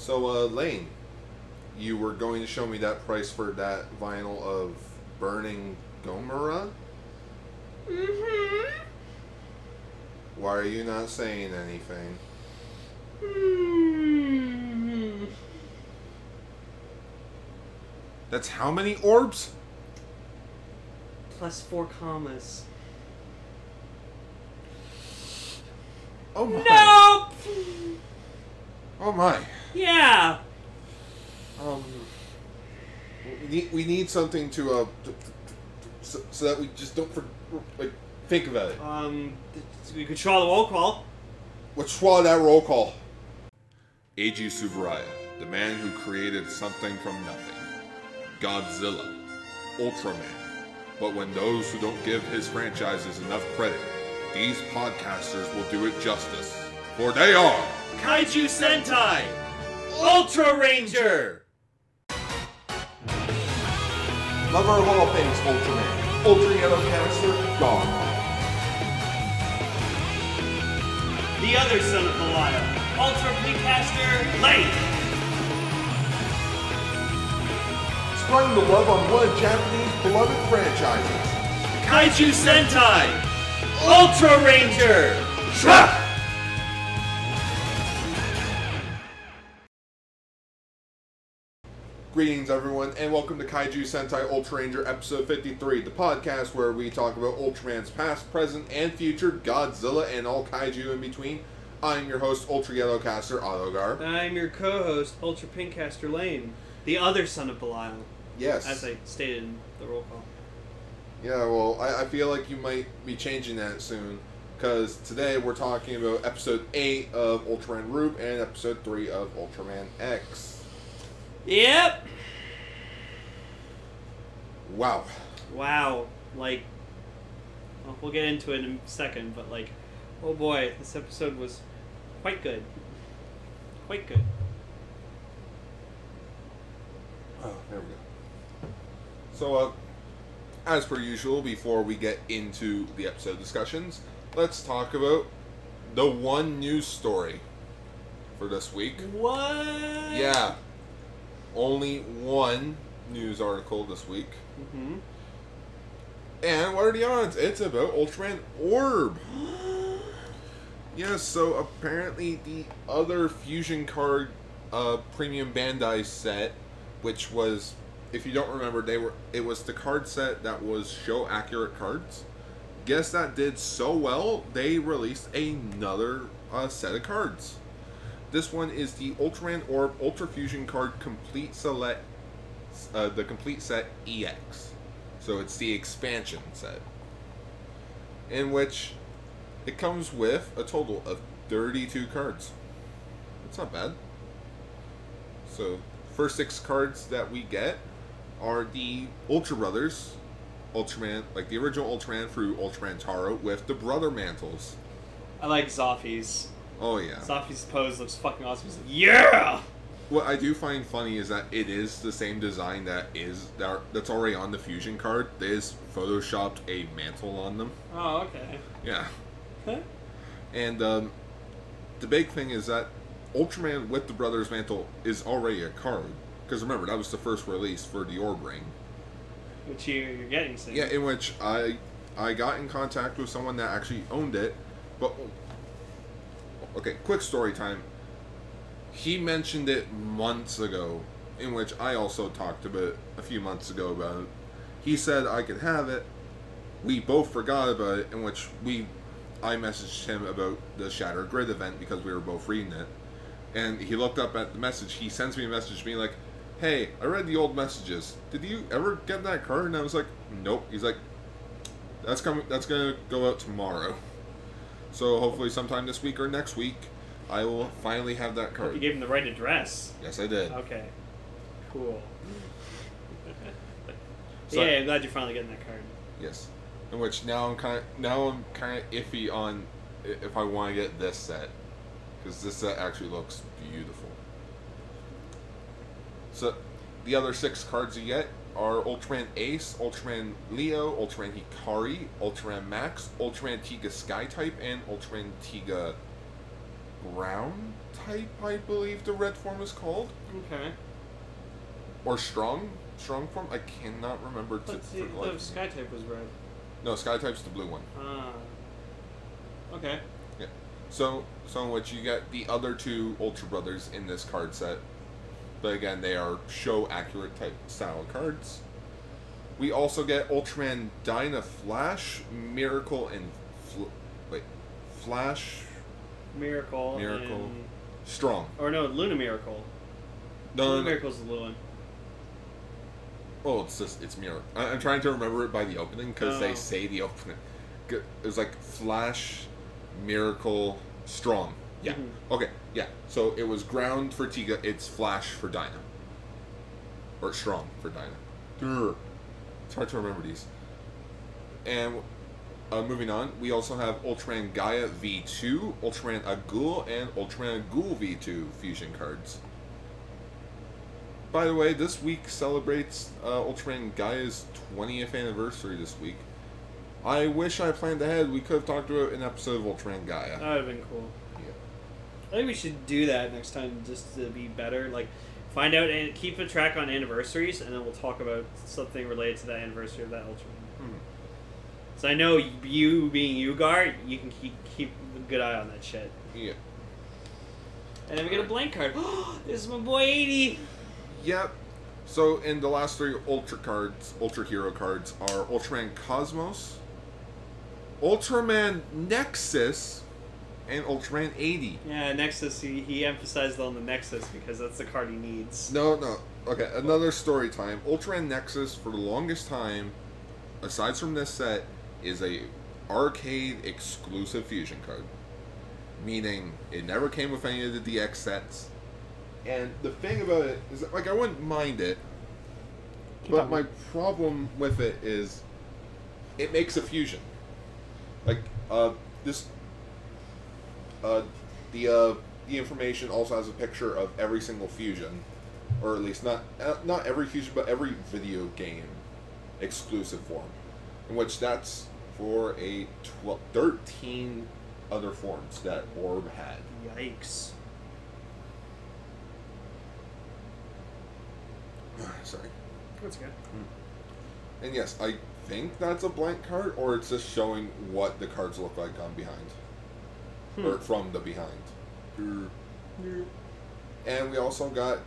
So, uh, Lane, you were going to show me that price for that vinyl of Burning Gomora? Mm-hmm. Why are you not saying anything? Hmm. That's how many orbs? Plus four commas. Oh my. Nope. Oh my. Yeah. Um. We need, we need something to, uh, to- to- so, so that we just don't, for, like, think about it. Um. th- We could try the roll call. Let's swallow that roll call. Eiji Tsuburaya, the man who created something from nothing. Godzilla. Ultraman. But when those who don't give his franchises enough credit, these podcasters will do it justice. For they are Kaiju Sentai. Ultra Ranger. Lover of all things Ultraman. Ultra Yellow Canister, gone. The other son of Belial. Ultra Pinkcaster Lane. Spreading the love on one of Japanese beloved franchises. Kaiju Sentai. Ultra Ranger. Truck. Greetings, everyone, and welcome to Kaiju Sentai Ultra Ranger Episode 53, the podcast where we talk about Ultraman's past, present, and future, Godzilla, and all kaiju in between. I'm your host, Ultra Yellowcaster, Autogar. I'm your co-host, Ultra Pinkcaster Lane. The other son of Belial, Yes. as I stated in the roll call. Yeah, well, I, I feel like you might be changing that soon, because today we're talking about Episode 8 of Ultraman Rube and Episode 3 of Ultraman X. Yep. Wow. Wow. Like, well, we'll get into it in a second, but like, oh boy, this episode was quite good. Quite good. Oh, there we go. So, uh, as per usual, before we get into the episode discussions, let's talk about the one news story for this week. What? Yeah, only one news article this week. hmm And what are the odds? It's about Ultraman Orb. Yes, so apparently the other fusion card uh, premium Bandai set, which was, if you don't remember, they were it was the card set that was show accurate cards. Guess that did so well, they released another uh, set of cards. This one is the Ultraman Orb Ultra Fusion card complete select, uh, the complete set EX. So it's the expansion set, in which it comes with a total of 32 cards. That's not bad. So, first six cards that we get are the Ultra Brothers, Ultraman, like the original Ultraman through Ultraman Taro with the Brother Mantles. I like Zoffy's. Oh, yeah. Zoffy's pose looks fucking awesome. He's like, yeah. What I do find funny is that it is the same design that is that that's already on the fusion card. They just photoshopped a mantle on them. Oh, okay. Yeah. Huh? And um, the big thing is that Ultraman with the Brothers Mantle is already a card. Because remember, that was the first release for the Orb Ring. Which you, you're getting soon. Yeah, in which I I got in contact with someone that actually owned it. But okay, quick story time. He mentioned it months ago, in which I also talked about a few months ago about it. He said I could have it. We both forgot about it, in which we I messaged him about the Shattered Grid event because we were both reading it. And he looked up at the message. He sends me a message being like, Hey, I read the old messages. Did you ever get that card? And I was like, Nope. He's like, That's coming that's gonna go out tomorrow. So hopefully sometime this week or next week I will finally have that Hope card. you gave him the right address. Yes I did. Okay. Cool. So- yeah, I'm glad you're finally getting that card. Yes. In which now I'm kind of now I'm kind of iffy on if I want to get this set because this set actually looks beautiful. So the other six cards you get are Ultraman Ace, Ultraman Leo, Ultraman Hikari, Ultraman Max, Ultraman Tiga Sky type, and Ultraman Tiga Ground type, I believe the red form is called, Okay. or strong, strong form. I cannot remember. To, But the, the the sky type was red. No, sky type's the blue one. Ah. Okay. Yeah. So, so which you get the other two Ultra Brothers in this card set, but again, they are show accurate type style cards. We also get Ultraman Dyna Flash, Miracle, and Fl- wait, Flash Miracle. Miracle. and- Strong. or no, Luna Miracle. No, Luna no, no. Miracle's the blue one. Oh, it's just it's Miracle. I, I'm trying to remember it by the opening because they Oh. say the opening. It was like Flash, Miracle, Strong. Yeah. Mhm. Okay. Yeah. So it was Ground for Tiga. It's Flash for Dyna. Or Strong for Dyna. Grr. It's hard to remember these. And uh, moving on, we also have Ultraman Gaia V2, Ultraman Agul, and Ultraman Agul V2 fusion cards. By the way, this week celebrates uh, Ultraman Gaia's 20th anniversary this week. I wish I planned ahead. We could have talked about an episode of Ultraman Gaia. That would have been cool. I think we should do that next time just to be better. Like, find out and keep a track on anniversaries, and then we'll talk about something related to that anniversary of that Ultraman. Hmm. So I know you being Ugar, you can keep keep a good eye on that shit. Yeah. And then we get a blank card. this is my boy 80. Yep. So in the last three Ultra cards, Ultra Hero cards are Ultraman Cosmos, Ultraman Nexus, and Ultraman 80. Yeah, Nexus. He, he emphasized on the Nexus because that's the card he needs. No, no. Okay, another story time. Ultraman Nexus for the longest time, aside from this set, is a arcade exclusive fusion card. Meaning it never came with any of the DX sets. And the thing about it is that, like I wouldn't mind it, Keep but on. my problem with it is it makes a fusion. Like uh this uh the uh the information also has a picture of every single fusion or at least not uh, not every fusion but every video game exclusive form in which that's for a 12, 13 other forms that orb had Yikes. sorry That's good. and yes i think that's a blank card or it's just showing what the cards look like on behind Hmm. or from the behind and we also got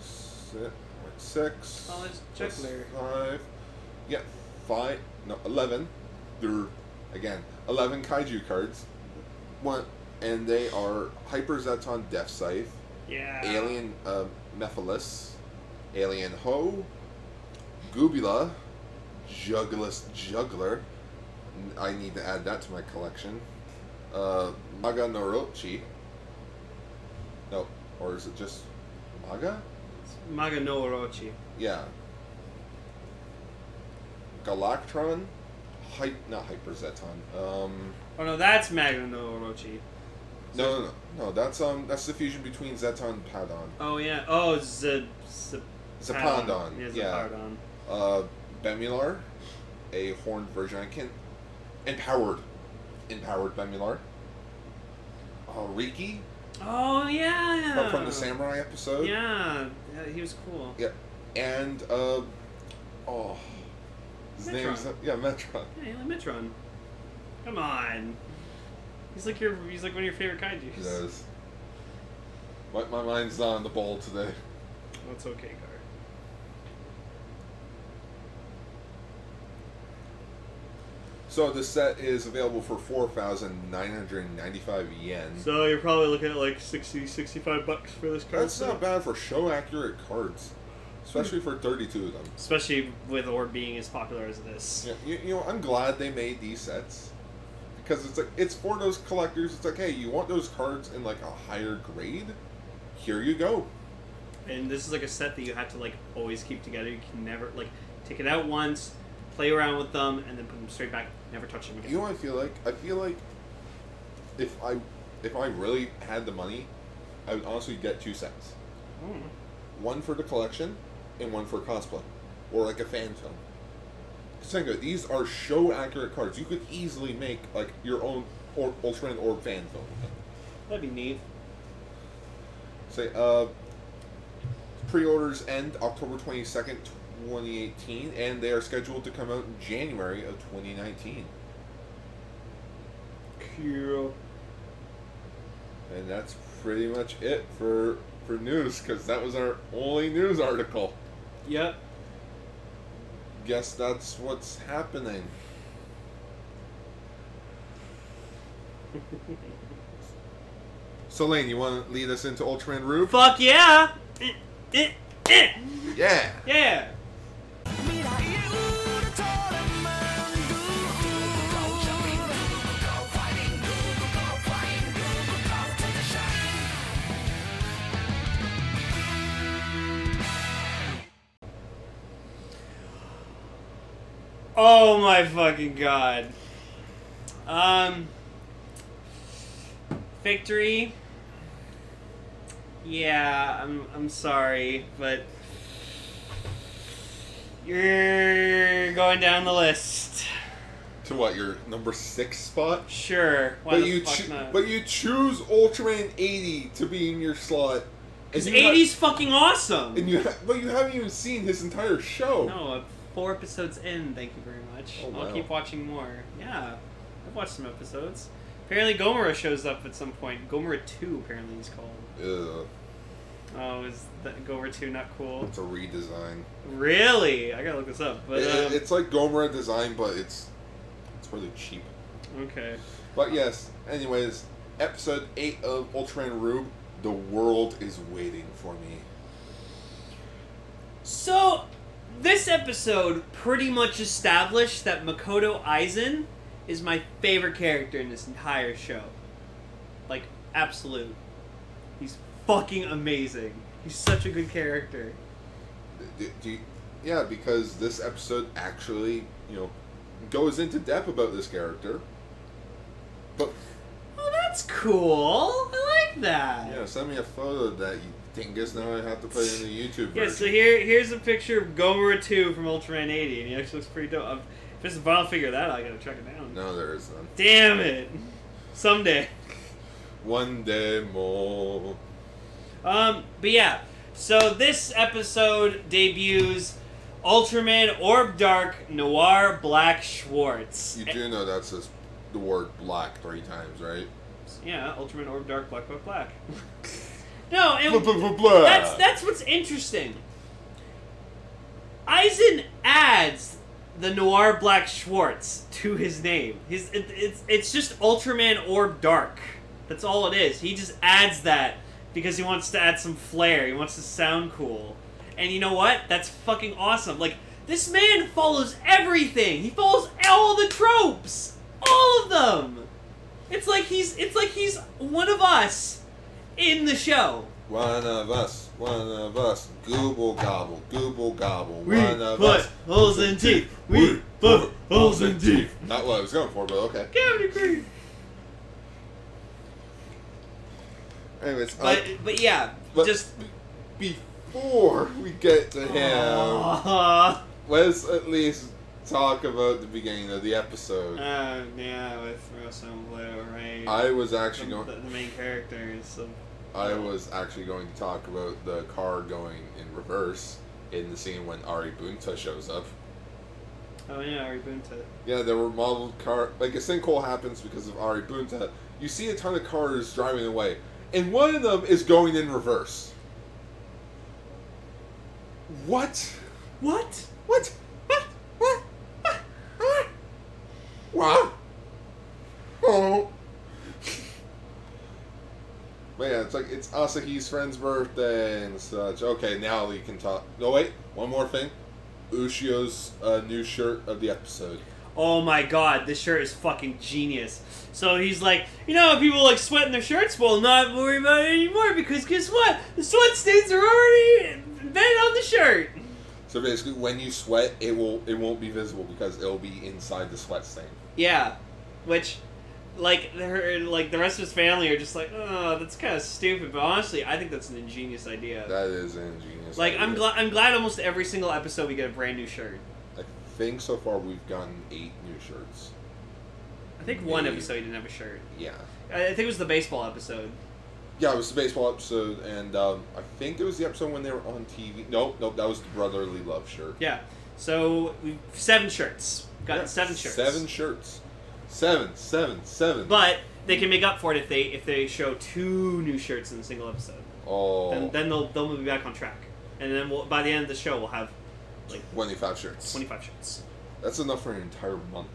six, six Oh, there's plus Juggler. five yeah five no 11 there again 11 kaiju cards one and they are hyper zetton death scythe Yeah. alien uh, Mefilas, alien Ho, Gubula, Juggulus Juggler. I need to add that to my collection. Uh, Maga Norochi. No, or is it just Maga? Maga no Orochi. Yeah. Galactron, Hy- not Hyper Zetton. Um, Oh no, that's Maga no Orochi. no, no, no, no. That's um, that's the fusion between Zetton and Pandon. Oh yeah. Oh, Z. Z- Zepandon, Yeah, yeah. Zepandon. uh, Bemular, a horned version. I empowered, empowered Bemular. Uh, Riki Oh yeah. from- from the Samurai episode. Yeah. yeah, he was cool. Yeah, and uh, oh, his Metron. name's yeah Metron. Yeah, you like Metron. Come on. He's like your. He's like one of your favorite He kaiju's. does. My, my mind's not on the ball today. That's okay, Gar. So this set is available for four thousand nine hundred ninety-five yen. So you're probably looking at like 60, 65 bucks for this card. That's set. not bad for show accurate cards, especially for thirty-two of them. Especially with Orb being as popular as it is. Yeah, you, you know, I'm glad they made these sets because it's like it's for those collectors. It's like, hey, you want those cards in like a higher grade? Here you go. And this is like a set that you have to like always keep together. You can never like take it out once, play around with them, and then put them straight back. Never touch them again. You know what I feel like? I feel like if I if I really had the money, I would honestly get two sets. Hmm. One for the collection, and one for cosplay, or like a fan film. think of these are show accurate cards. You could easily make like your own or Ultraman Orb fan film. That'd be neat. say uh, pre-orders end October twenty second, twenty eighteen, and they are scheduled to come out in January of twenty nineteen. Cool. And that's pretty much it for for news, because that was our only news article. Yep. Guess that's what's happening. So Lane, you want to lead us into Ultraman Rube? Fuck yeah! Eh, eh, eh. Yeah. Yeah. Oh my fucking god. Um. Victory. Yeah, I'm I'm sorry, but you're going down the list. To what your number six spot? Sure. Why but you not? but you choose Ultraman eighty to be in your slot. Because ha- fucking awesome. and you ha- but you haven't even seen his entire show. No, four episodes in. Thank you very much. Oh, I'll keep watching more. Yeah, I've watched some episodes. Apparently, Gomora shows up at some point. Gomora Two, apparently, he's called. Ugh, Oh, is that Gomora Two not cool? it's a redesign. Really? I gotta look this up. But It- um, it's like Gomora design, but it's it's really cheap. okay. But yes, anyways, episode 8 of Ultraman Rube, The World is Waiting for Me. So, this episode pretty much established that Makoto Aizen is my favorite character in this entire show. Like, absolute. He's fucking amazing. He's such a good character. D- do you- yeah, because this episode actually, you know, goes into depth about this character. But, Oh, that's cool. I like that. yeah, send me a photo of that, you dingus. Now I have to put it in the YouTube version. Yeah, so here here's a picture of Gomora 2 from Ultraman 80, and he actually looks pretty dope. Um, If there's a vinyl figure of that, I gotta track it down. No, there is none. Damn it! Someday. One day more. Um, but yeah, so this episode debuts Ultraman Orb Dark Noir Black Schwartz. You do know that's just the word black three times, right? Yeah, Ultraman Orb Dark Black Black Black. no, and Blah, blah, blah, blah. that's that's what's interesting. Aizen adds the Noir Black Schwartz to his name. His it, it's it's just Ultraman Orb Dark. That's all it is. He just adds that because he wants to add some flair. He wants to sound cool. And you know what? That's fucking awesome. Like this man follows everything. He follows all the tropes. All of them. It's like he's it's like he's one of us in the show. One of us, one of us, gooble gobble, gooble gobble. We one of put us. holes in teeth. We put holes in teeth. Not what I was going for, but okay. Cavity cream. Anyways, But uh, but yeah, but just before we get to him, Aw. let's at least talk about the beginning of the episode. Uh, yeah, with and Blue, right? I was actually the, going. the, the main characters. Of, I was actually going to talk about the car going in reverse in the scene when Ari Bunta shows up. oh yeah, Ari Bunta. Yeah, there were modeled car like a sinkhole happens because of Ari Bunta. You see a ton of cars driving away, and one of them is going in reverse. What? What? What? What? What? What? What? What? Oh. But yeah, it's Asahi's friend's birthday and such. Okay, now we can talk. No, wait, one more thing. Ushio's uh, new shirt of the episode. Oh my god, this shirt is fucking genius. So he's like, you know, how people like sweating their shirts. Well, not worry about it anymore because guess what? The sweat stains are already embedded on the shirt. So basically, when you sweat, it will it won't be visible because it'll be inside the sweat stain. Yeah, which, like, her, like the rest of his family are just like, oh, that's kind of stupid. But honestly, I think that's an ingenious idea. That is ingenious. like, I'm glad. I'm glad almost every single episode we get a brand new shirt. I think so far we've gotten eight new shirts. I think one Maybe. episode he didn't have a shirt. Yeah. I I think it was the baseball episode. Yeah, it was the baseball episode, and um, I think it was the episode when they were on TV. Nope, nope, that was the brotherly love shirt. Yeah. So we seven shirts. Got Yeah, seven shirts. Seven shirts. Seven, seven, seven. But they can make up for it if they if they show two new shirts in a single episode. oh, Then then they'll they'll be back on track. And then we'll, by the end of the show we'll have like 25 shirts. twenty five shirts. That's enough for an entire month.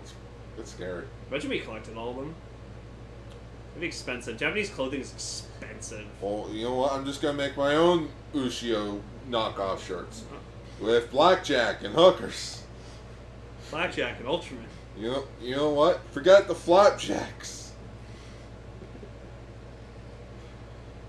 That's, it's scary. Imagine we collected all of them. It'd be expensive. Japanese clothing is expensive. Well, you know what? I'm just gonna make my own Ushio knockoff shirts uh-huh. with blackjack and hookers. Blackjack and Ultraman. You know, you know what? Forget the flapjacks.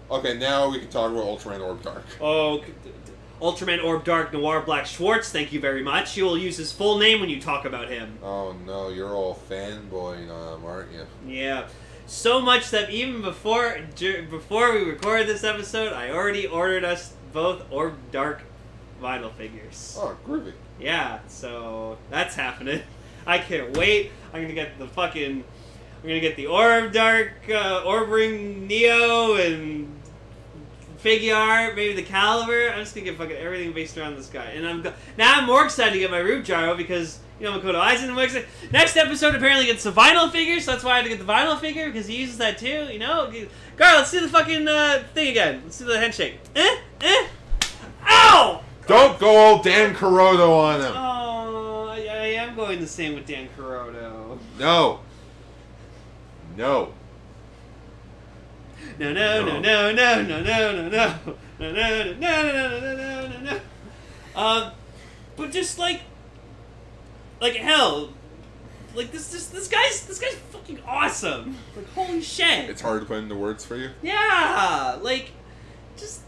Okay, now we can talk about Ultraman Orb Dark. Oh, c- d- d- Ultraman Orb Dark Noir Black Schwartz. Thank you very much. You will use his full name when you talk about him. Oh no, you're all fanboying um, aren't you? Yeah. So much that even before before we recorded this episode, I already ordered us both Orb Dark vinyl figures. Oh, groovy. Yeah, so that's happening. I can't wait. I'm gonna get the fucking. I'm gonna get the Orb Dark, uh, Orb Ring Neo, and figure art, maybe the Caliber. I'm just gonna get fucking everything based around this guy. And I'm go- now I'm more excited to get my Rube Gyro because you know Makoto works it. Next episode apparently gets the vinyl figure, so that's why I had to get the vinyl figure because he uses that too. You know, Girl, let's do the fucking uh, thing again. Let's do the handshake. Eh, eh. Ow! Don't go old Dan Kuroto on him. Oh, am going the same with Dan Kuroto. No. No. No, no, no, no, no, no, no, no, no, no, no, no, no, no, no, no, no, no, no. No. Um, but just like, like hell, like this, this, this guy's, this guy's fucking awesome. Like holy shit. It's hard to put into words for you. Yeah, like, just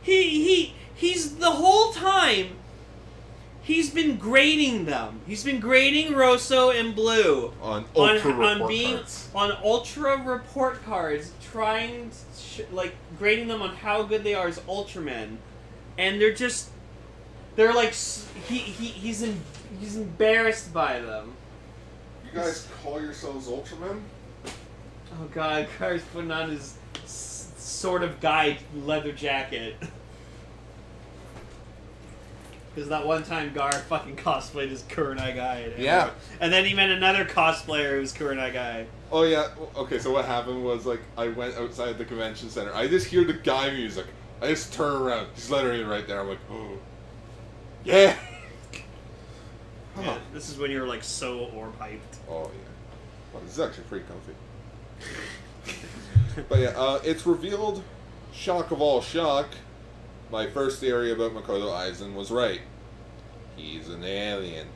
he he he's the whole time. He's been grading them. He's been grading Rosso and Blue On on, ultra on report being cards. on ultra report cards, trying to sh- like grading them on how good they are as Ultramen, and they're just they're like he, he he's in, he's embarrassed by them. You guys call yourselves Ultramen? Oh god, Car's putting on his s- sort of guy leather jacket. Because that one time Gar fucking cosplayed as Kurenai Gai. and- Yeah. And then he met another cosplayer who was Kurenai Gai. Oh yeah. Okay, so what happened was like I went outside the convention center. I just hear the guy music. I just turn around. He's literally right there. I'm like, oh, yeah. Yeah, this is when you're like so orb hyped. Oh yeah. Well, this is actually pretty comfy. but yeah, uh, it's revealed. Shock of all shock. My first theory about Makoto Aizen was right. He's an alien.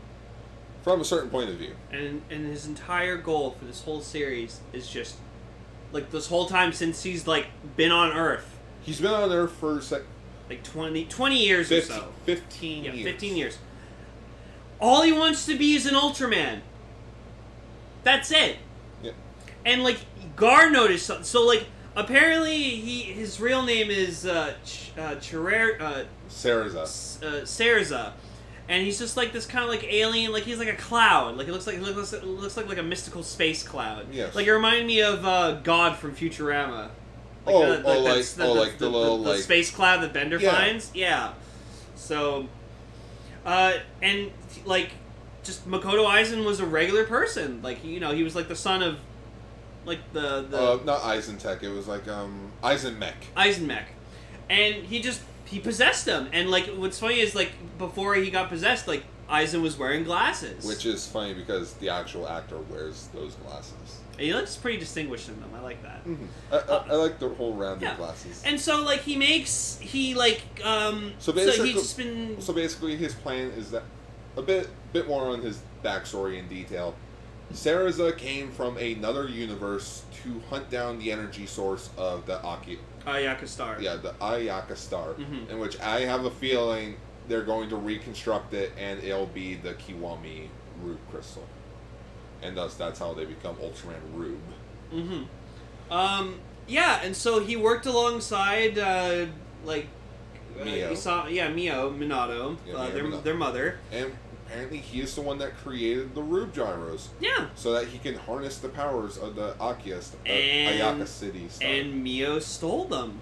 From a certain point of view. And and his entire goal for this whole series is just like this whole time since he's like been on Earth, He's been on Earth for sec- like 20, 20 years 15, or so. 15 Yeah, years. 15 years. All he wants to be is an Ultraman. That's it. Yeah. And like Gar noticed something. So like apparently he his real name is uh, Ch- uh, Chirer, uh, S- uh, Serza, and he's just like this kind of like alien, like he's like a cloud, like it looks like it looks, looks like like a mystical space cloud. Yes. Like it reminded me of uh, God from Futurama. Oh, the- the- oh, like, that's oh, like the, little, like, space cloud that Bender Yeah. finds. Yeah. So, uh, and like, just Makoto Aizen was a regular person. Like you know, he was like the son of, like the the uh, not Aizentech, it was like, um, Eisenmech. Eisenmech, and he just he possessed him. And like, what's funny is like before he got possessed, like Aizen was wearing glasses, Which is funny because the actual actor wears those glasses. he looks pretty distinguished in them. I like that. I, I, I like the whole round Yeah. glasses. And so like he makes he like um So so basically- he's just been So basically, his plan is that a bit bit more on his backstory in detail. Saraza came from another universe to hunt down the energy source of the Aki, Ayaka Star. yeah, the Ayaka star, Mhm. in which I have a feeling they're going to reconstruct it and it'll be the Kiwami Rube crystal, and thus that's how they become Ultraman Rube. Mm-hmm. Um, yeah, and so he worked alongside, uh, like, uh, Mio. Isa- yeah, Mio Minato, Yeah, uh, Mio their, Minato. their mother. And apparently he is the one that created the Rube gyros Yeah. so that he can harness the powers of the Akia, st- uh, And- Ayaka City stuff. And Mio stole them.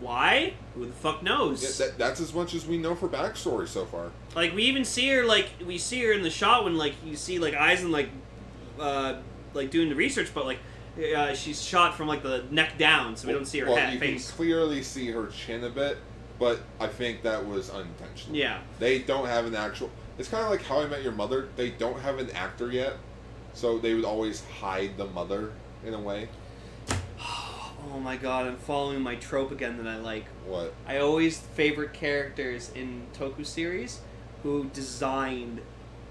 Why? Who the fuck knows? Yeah, that, that's as much as we know for backstory so far. Like we even see her like we see her in the shot when like you see like Aizen like uh like doing the research, but like uh, she's shot from like the neck down, so we don't see her well, head you face. can clearly see her chin a bit, but I think that was unintentional. Yeah. They don't have an actual. It's kind of like How I Met Your Mother. They don't have an actor yet, so they would always hide the mother in a way. Oh my god, I'm following my trope again that I like. What? I always favorite characters in Toku series who designed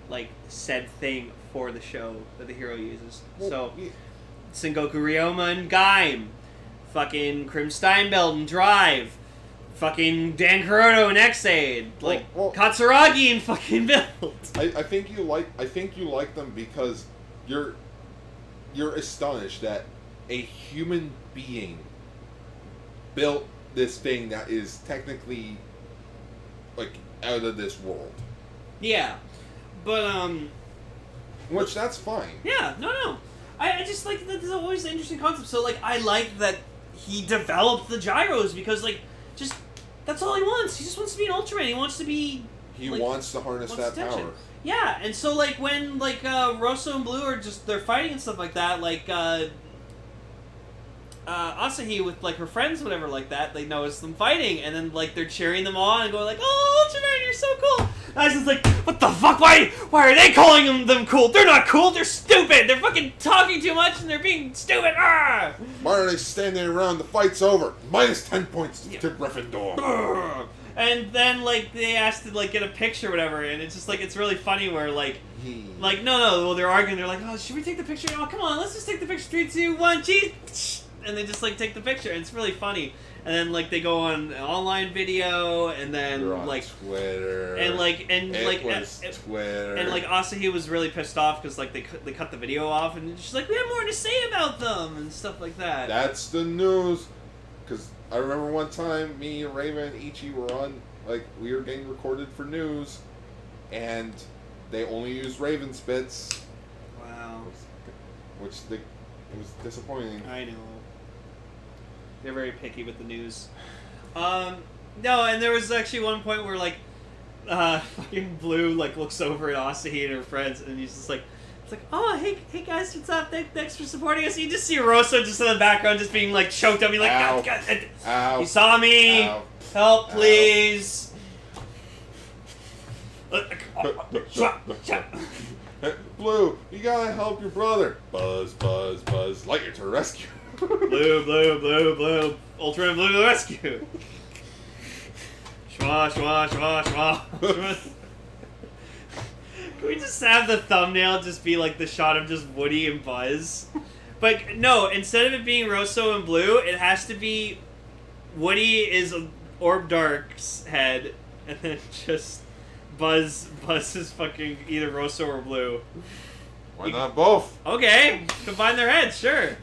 like said thing for the show that the hero uses. Well, so yeah, Sengoku Ryoma and Gaim, fucking Krim Steinbeld and Drive, fucking Dan Kuroto and Ex-Aid, Well, like well- Katsuragi and fucking Build. I, I think you like I think you like them because you're you're astonished that a human being built this thing that is technically like out of this world. Yeah, but um, Which that's fine. yeah, no, no, I, I just like that. There's always an interesting concept. So like, I like that he developed the gyros because like, just that's all he wants. He just wants to be an Ultraman. He wants to be He Like, wants to harness that attention. power. Yeah, and so like when like uh, Rosso and Blue are just they're fighting and stuff like that, like uh, uh, Asahi with like her friends, whatever, like that, they notice them fighting, and then like they're cheering them on and going like, "Oh, Ultraman, you're so cool!" And I was like, "What the fuck? Why? Why are they calling them them cool? They're not cool. They're stupid. They're fucking talking too much and they're being stupid." Ah! Why are they standing around? The fight's over. Minus ten points Yeah. to Gryffindor. Brr. And then like they asked to like get a picture, or whatever, and it's just like it's really funny where like like no no well they're arguing they're like oh should we take the picture oh come on let's just take the picture three two one cheese and they just like take the picture and it's really funny and then like they go on an online video and then You're on like Twitter. and like and it like was uh, Twitter. and like Asahi was really pissed off because like they cut, they cut the video off and she's like we have more to say about them and stuff like that. That's the news. Because I remember one time me and Raven and Ichi were on, like, we were getting recorded for news, and they only used Raven spits, wow, which they, it was disappointing. I know. They're very picky with the news. Um, no, and there was actually one point where like, uh, fucking Blue like looks over at Asahi and her friends, and he's just like, it's like, oh hey hey guys, what's up? Thank- Thanks for supporting us. You just see Rosso just in the background, just being like choked up. He's like, Ow. God, God, Ow. he saw me. Ow. Help, please. Blue, you gotta help your brother. Buzz, buzz, buzz. Lightyear to the rescue. Blue, blue, blue, blue. Ultra Blue to the rescue. Schwa, schwa, schwa, schwa. schwa. Can we just have the thumbnail just be like the shot of just Woody and Buzz? But no, instead of it being Rosso and Blue, it has to be Woody is Orb Dark's head, and then just Buzz Buzz is fucking either Rosso or Blue. Why not both? Okay, combine their heads, sure.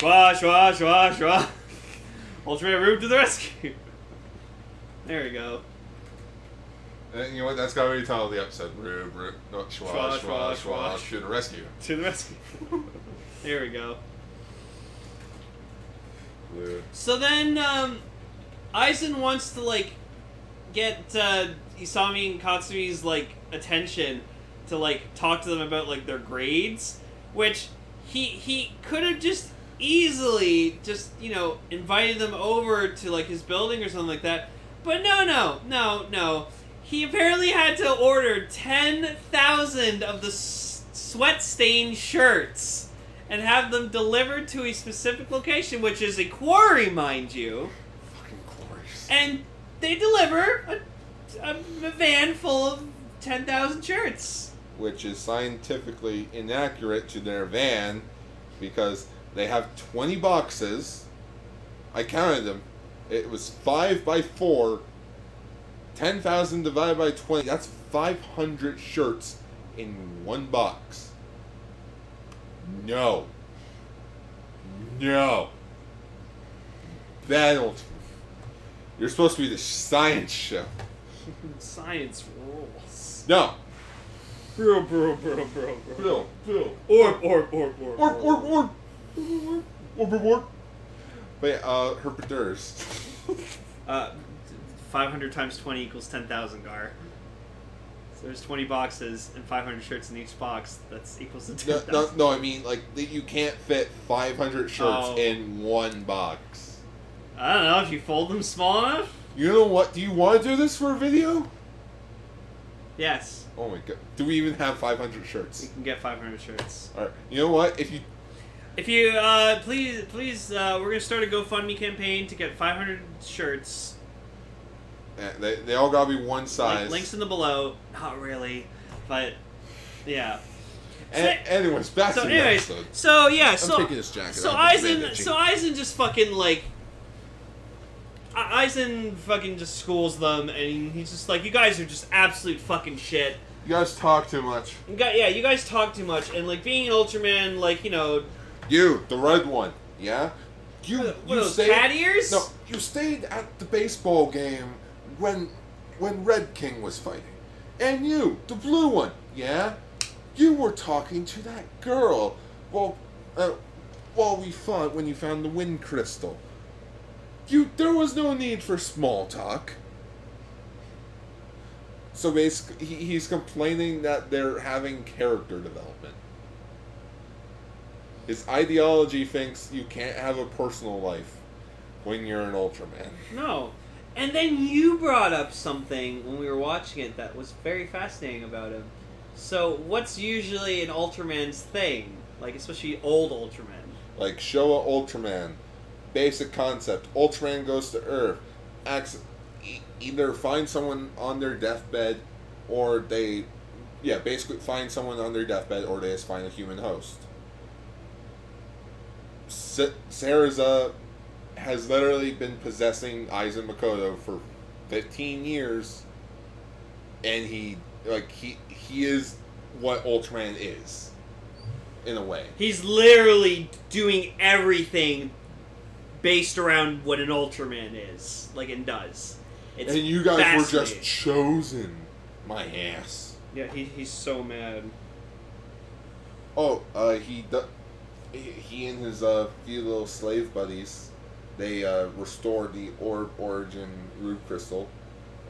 Schwa, schwa, schwa, schwa. Ultimate Rube to the rescue. There we go. And Uh, you know what? That's gotta be the title of the episode. Rube, Rube, no, schwa, Schwa, schwa, schwa, schwa, schwa. to the rescue. To the rescue. there we go. Blue. So then, um, Aizen wants to, like, get, uh, Isami and Katsumi's, like, attention to, like, talk to them about, like, their grades, which he, he could have just easily just, you know, invited them over to, like, his building or something like that. But no, no, no, no. He apparently had to order 10,000 of the s- sweat stained shirts and have them delivered to a specific location, which is a quarry, mind you. Fucking glorious. And they deliver a, a, a van full of 10,000 shirts. which is scientifically inaccurate to their van because they have 20 boxes. I counted them. It was 5 by 4. 10,000 divided by 20. That's 500 shirts in one box. No. No. That'll. You're supposed to be the science show. Science rules. No. Bro, bro, bro, bro, bro. Bill. Bill. Orb, orb, orb, orb. Orb, orb, orb. Orb, orb, orb. But yeah, uh, Herpeters. Uh, 500 times 20 equals 10,000 gar. So there's 20 boxes and 500 shirts in each box. That's equals to 10,000. no, no, I mean, like, you can't fit 500 shirts Oh. in one box. I don't know if you fold them small enough. You know what? Do you want to do this for a video? Yes, Oh my god. Do we even have 500 you shirts? can get 500 shirts. Alright. You know what? If you. If you uh, please, please, uh, we're gonna start a GoFundMe campaign to get 500 shirts. eh, They, they all gotta be one size. Like, links in the below. Not really, but yeah. A- anyways, back So, to the episode. so yeah, so I'm so taking this jacket so off. It's Aizen, so Aizen just fucking like. I- Aizen fucking just schools them, and he's just like, "You guys are just absolute fucking shit." You guys talk too much. You got, yeah, you guys talk too much, and like being an Ultraman, like you know, You, the red one, yeah? You, what, what you those stayed, cat ears? No, you stayed at the baseball game when when Red King was fighting. And you, the blue one, yeah? You were talking to that girl while uh, while we fought when you found the wind crystal. You there was no need for small talk. So basically, he, he's complaining that they're having character development. His ideology thinks you can't have a personal life when you're an Ultraman. No. And then you brought up something when we were watching it that was very fascinating about him. So, what's usually an Ultraman's thing? Like, especially old Ultraman. Like Showa Ultraman, basic concept. Ultraman goes to Earth, acts, e- either find someone on their deathbed, or they, yeah, basically find someone on their deathbed, or they just find a human host. Sa- Saraza has literally been possessing Aizen Makoto for 15 years, and he, like, he, he is what Ultraman is, in a way. He's literally doing everything based around what an Ultraman is, like, and does. It's and you guys were just chosen. My ass. Yeah, he, he's so mad. Oh, uh, he, do- he and his uh few little slave buddies, they uh restored the orb origin root crystal,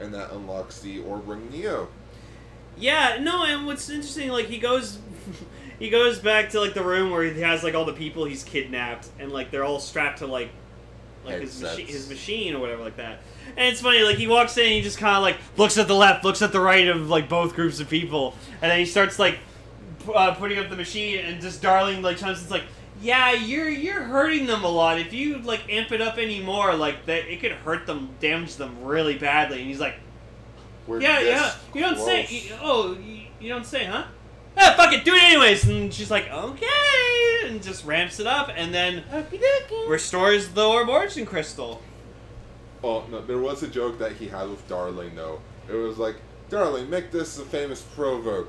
and that unlocks the orb ring Neo. Yeah, no, and what's interesting, like he goes, he goes back to like the room where he has like all the people he's kidnapped, and like they're all strapped to like, like his machine, his machine or whatever like that. And it's funny, like he walks in, and he just kind of like looks at the left, looks at the right of like both groups of people, and then he starts like uh, putting up the machine, and just Darling like chimes in, it's like. Yeah, you're you're hurting them a lot. If you like amp it up anymore, like that, it could hurt them, damage them really badly. And he's like, We're yeah, yeah. this You don't say. You, oh, you, you don't say, huh? Ah, fuck it, do it anyways. And she's like, okay, and just ramps it up, and then restores the orb origin crystal. Oh no, there was a joke that he had with Darling though. It was like, Darling, make this a famous proverb.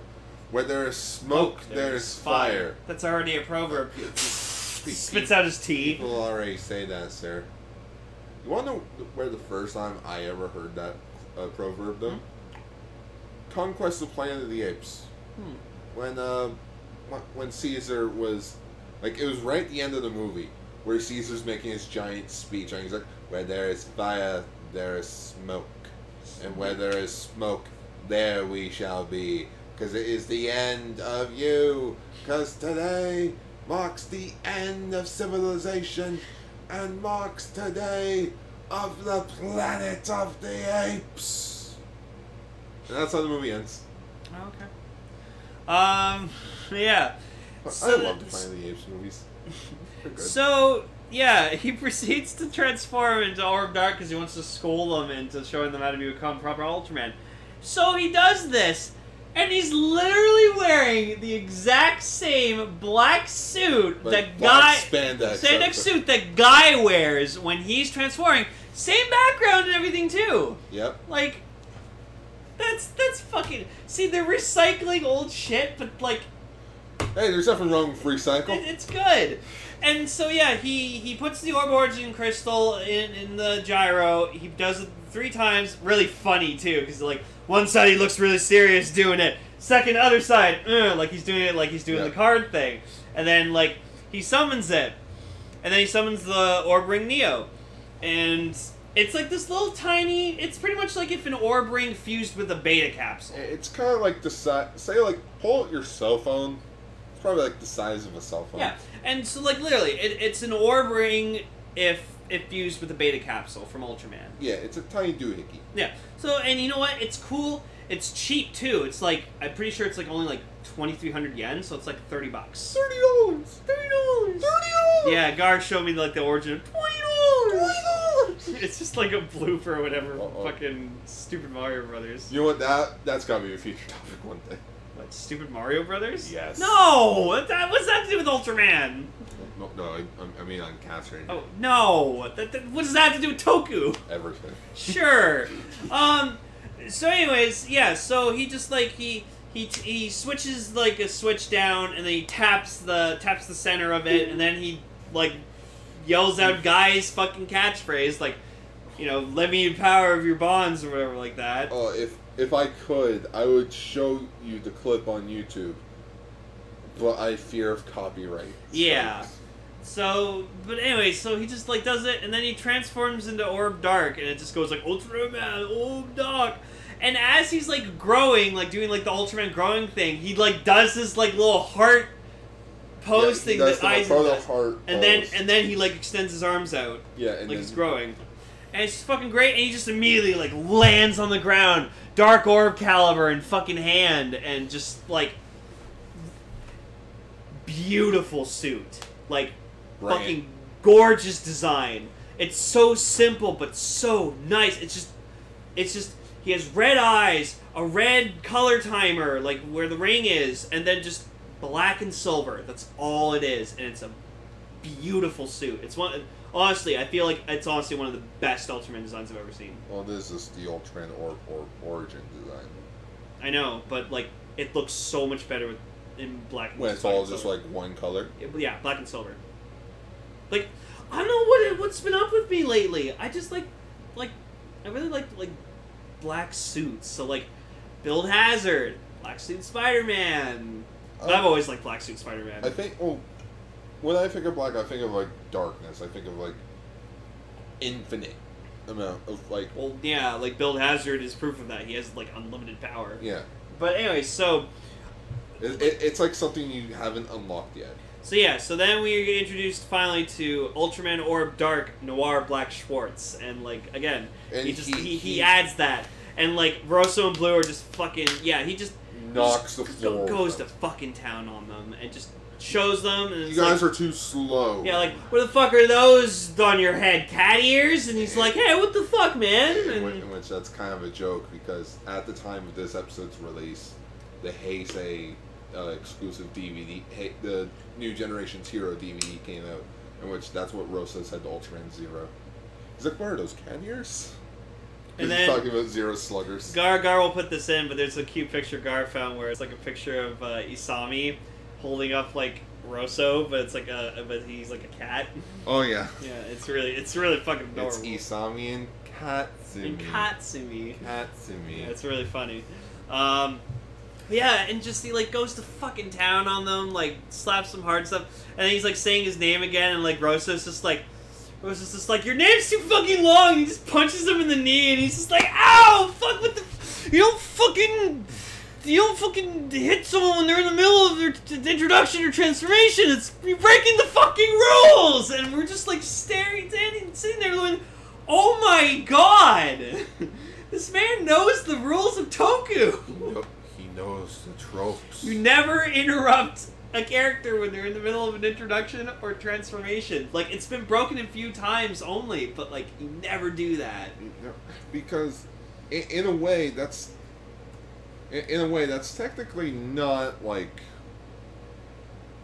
Where there is smoke, there is fire. That's already a proverb. Spits out his tea. People already say that, sir. You want to know where the first time I ever heard that uh, proverb, though? Conquest of the Planet of the Apes. Hmm. When uh, when Caesar was like, it was right at the end of the movie where Caesar's making his giant speech, and he's like, "Where there is fire, there is smoke, and where there is smoke, there we shall be, because it is the end of you, because today marks the end of civilization, and marks today of the planet of the apes." And that's how the movie ends. Okay. Um. Yeah. I So love the Planet of the Apes movies. So yeah, he proceeds to transform into Orb Dark because he wants to school them into showing them how to become proper Ultraman. So he does this, and he's literally wearing the exact same black suit But that guy spandex spandex suit that guy wears when he's transforming. Same background and everything too. Yep. Like. That's that's fucking see they're recycling old shit, but like Hey, there's nothing wrong with recycle. it, it's good. and so yeah, he he puts the orb origin crystal in in the gyro. He does it three times. Really funny too, because like one side he looks really serious doing it. Second, other side, uh, like he's doing it like he's doing Yeah. the card thing. And then like he summons it, and then he summons the orb ring Neo, and it's like this little tiny. It's pretty much like if an orb ring fused with a beta capsule. It's kind of like the size. Say, like, pull out your cell phone. It's probably like the size of a cell phone. Yeah, and so like literally, it, it's an orb ring if if fused with a beta capsule from Ultraman. Yeah, it's a tiny doohickey. Yeah. So and you know what? It's cool. It's cheap too. It's like I'm pretty sure it's like only like twenty three hundred yen, so it's like thirty bucks. Thirty dollars. Thirty dollars. Thirty dollars. Yeah, Gar showed me like the origin. of Twenty Twenty dollars. dollars. It's just like a blooper or whatever. Uh-oh. Fucking stupid Mario Brothers. You know what? That that's gotta be a future topic one day. What? Stupid Mario Brothers? Yes. No. What that? What's that to do with Ultraman? No, no, I, I mean on Cast Ranger. Oh no. That, that, what does that have to do with Toku? Everything. sure. Um. So, anyways, yeah. So he just like he he he switches like a switch down, and then he taps the taps the center of it, and then he like yells out Guy's fucking catchphrase, like you know, "Let me in power of your bonds" or whatever like that. Oh, if if I could, I would show you the clip on YouTube. But I fear of copyright. Yeah. strikes. So, but anyway, so he just like does it, and then he transforms into Orb Dark, and it just goes like Ultraman Orb Dark. And as he's like growing, like doing like the Ultraman growing thing, he like does this like little heart pose Yeah, thing that the Aizen proto does. heart And then and then he like extends his arms out yeah, and like he's growing. And it's fucking great, and he just immediately like lands on the ground, dark orb caliber in fucking hand, and just like beautiful suit, like Bring it. fucking gorgeous design. It's so simple but so nice. It's just, it's just he has red eyes, a red color timer like where the ring is, and then just black and silver. That's all it is, and it's a beautiful suit. It's one. Honestly, I feel like it's honestly one of the best Ultraman designs I've ever seen. Well, this is the Ultraman or, or origin design. I know, but like it looks so much better with in black. and When it's all just silver. like one color. yeah, black and silver. Like I don't know what it, what's been up with me lately. I just like like I really like like black suits. So like Build Hazard, black suit Spider Man. I've uh, always liked black suit Spider Man. I think. Well, when I think of black, I think of like darkness. I think of like infinite amount of like. well, yeah, like Build Hazard is proof of that. He has like unlimited power. Yeah, But anyway, so it, it, it's like something you haven't unlocked yet. So yeah, so then we get introduced finally to Ultraman Orb Dark Noir Black Schwartz, and like again, And he just he- he, he, adds that, and like Rosso and Blue are just fucking yeah, he just Knocks the just floor. goes to fucking town on them and just shows them, and You guys like, are too slow. yeah, like what the fuck are those on your head, cat ears? And he's like, hey, what the fuck, man? In which, And, in which that's kind of a joke because at the time of this episode's release, the Heisei uh, exclusive DVD, hey, the New Generations Hero DVD came out, in which that's what Rosso said to Ultraman Zero. He's like, "What are those cat ears?" And He's then- talking about Zero Sluggers. Gar Gar will put this in, but there's a cute picture Gar found where it's like a picture of uh, Isami holding up like Rosso, but it's like a but he's like a cat. Oh yeah, Yeah, it's really it's really fucking adorable. it's Isami and Katsumi. and Katsumi. Katsumi. Yeah, it's really funny. Um, yeah, and just he like goes to fucking town on them, like slaps some hard stuff, and then he's like saying his name again, and like Rosso's just like. Rosso's just like, your name's too fucking long. He just punches him in the knee, and he's just like, ow, fuck, what the, you don't fucking, you don't fucking hit someone when they're in the middle of their t- introduction or transformation. It's you're breaking the fucking rules, and we're just like staring, standing, sitting there going, oh my god. This man knows the rules of Toku. Nope, he knows the tropes. You never interrupt a character when they're in the middle of an introduction or transformation. Like it's been broken a few times only, but like you never do that. Because in a way that's in, in a way that's technically not like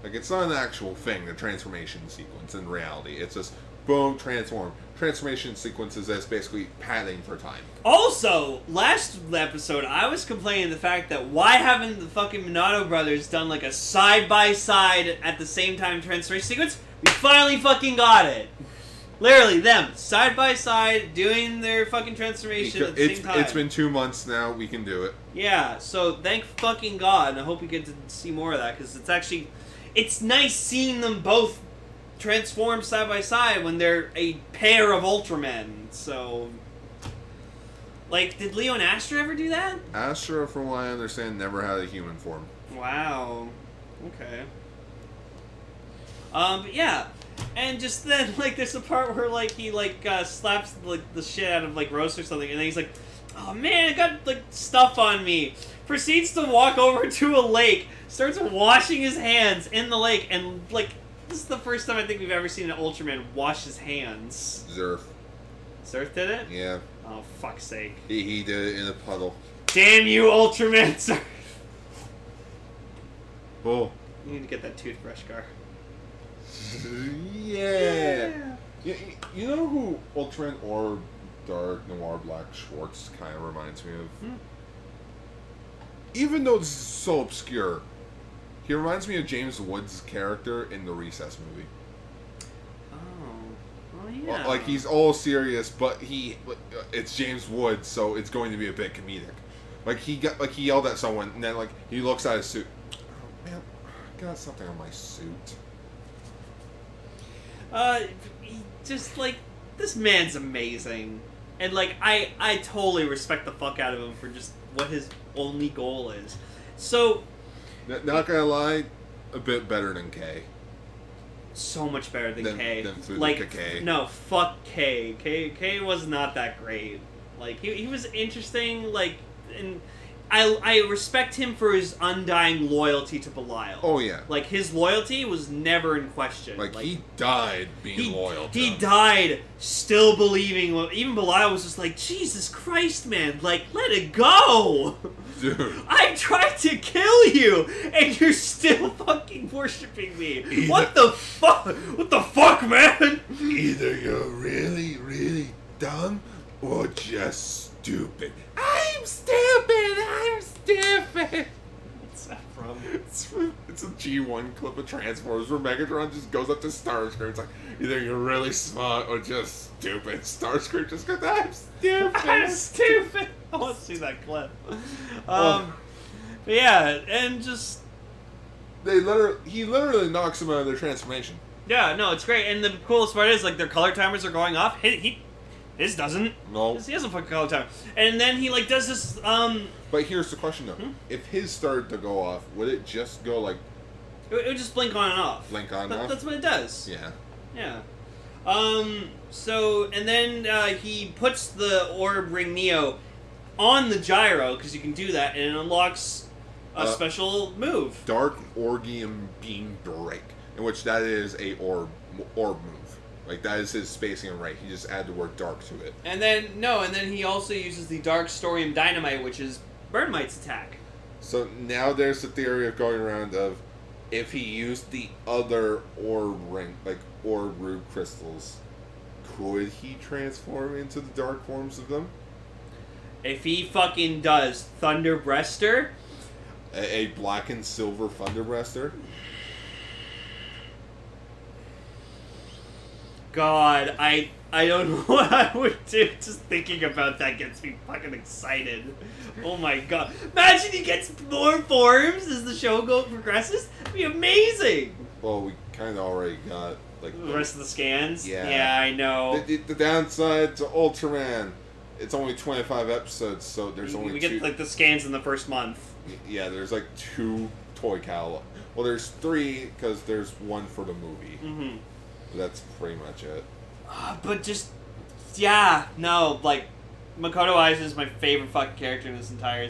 like it's not an actual thing the transformation sequence in reality it's just boom transform transformation sequences that's basically padding for time Also, last episode I was complaining the fact that why haven't the fucking Minato brothers done like a side by side at the same time transformation sequence? We finally fucking got it. Literally, them side by side doing their fucking transformation at the It's, same time. it's been two months now. We can do it. Yeah, so thank fucking God, and I hope we get to see more of that because it's actually, it's nice seeing them both transform side by side when they're a pair of Ultramen. So, like, did Leo and Astra ever do that? Astra, from what I understand, never had a human form. Wow. Okay. Um, but yeah. And just then, like, there's a part where, like, he, like, uh, slaps, like, the shit out of, like, Rosso or something, and then he's like, oh, man, I got, like, stuff on me. Proceeds to walk over to a lake, starts washing his hands in the lake, and, like, this is the first time I think we've ever seen an Ultraman wash his hands. Zerf. Surf did it? Yeah, Oh, fuck's sake. he, he did it in a puddle. Damn you, Ultraman! Surf. Oh. You need to get that toothbrush, Gar. Yeah. You, you know who Ultraman or Dark Noir Black Schwartz kind of reminds me of? Hmm. Even though this is so obscure, he reminds me of James Woods' character in the Recess movie. Oh. Well, yeah. Like he's all serious, but he it's James Woods, so it's going to be a bit comedic. Like he got like he yelled at someone, and then like he looks at his suit. Oh man, I got something on my suit. Uh, he just like this man's amazing, and like I I totally respect the fuck out of him for just what his only goal is. So N- not gonna lie, a bit better than K. so much better than Than- K. than like K. no fuck K. K K was not that great. Like he he was interesting. Like and I I respect him for his undying loyalty to Belial. Oh yeah, Like his loyalty was never in question. like, he died being he, loyal. To he him. died still believing. Even Belial was just like, Jesus Christ, man! Like, let it go. dude. I tried to kill you, and you're still fucking worshiping me. Either- What the fuck? What the fuck, man? Either you're really, really dumb or just stupid. I'm stupid. I'm stupid. What's that from? It's, it's a G1 clip of Transformers where Megatron just goes up to Starscream. It's like, either you're really smart or just stupid. Starscream just goes, I'm stupid. I'm stupid. I want to see that clip. Um, Oh. but yeah, and just They literally, he literally knocks him out of their transformation. yeah, no, it's great. And the coolest part is like their color timers are going off. He, he his doesn't. No. He has a fucking color timer. And then he like does this um But here's the question though. Hmm? If his started to go off, would it just go like, it, it would just blink on and off. blink on and That- off? That's what it does. Yeah. Yeah. Um. So and then uh, he puts the orb ring Neo on the gyro because you can do that, and it unlocks a Uh, special move. Dark Origium Beam Break, in which that is a orb, orb move. Like, that is his spacing right. He just added the word dark to it. And then no, and then he also uses the Dark Stobium Dynamite, which is Burnmite's attack. So now there's the theory of going around of if he used the other orb ring, like orb root crystals, could he transform into the dark forms of them? If he fucking does Thunder Breaster, A, a black and silver Thunderbreaster? God, I I don't know what I would do. Just thinking about that gets me fucking excited. Oh my god! Imagine he gets more forms as the show go progresses. That'd be amazing. Well, we kind of already got, like, The rest of the scans. Yeah. Yeah, I know. the, the, the downside to Ultraman. It's only 25 episodes, so there's we, only we two. get like the scans in the first month. Yeah, there's like two toy catalog. Well, there's three because there's one for the movie. hmm But that's pretty much it. But just yeah, no, like Makoto Eyes is my favorite fucking character in this entire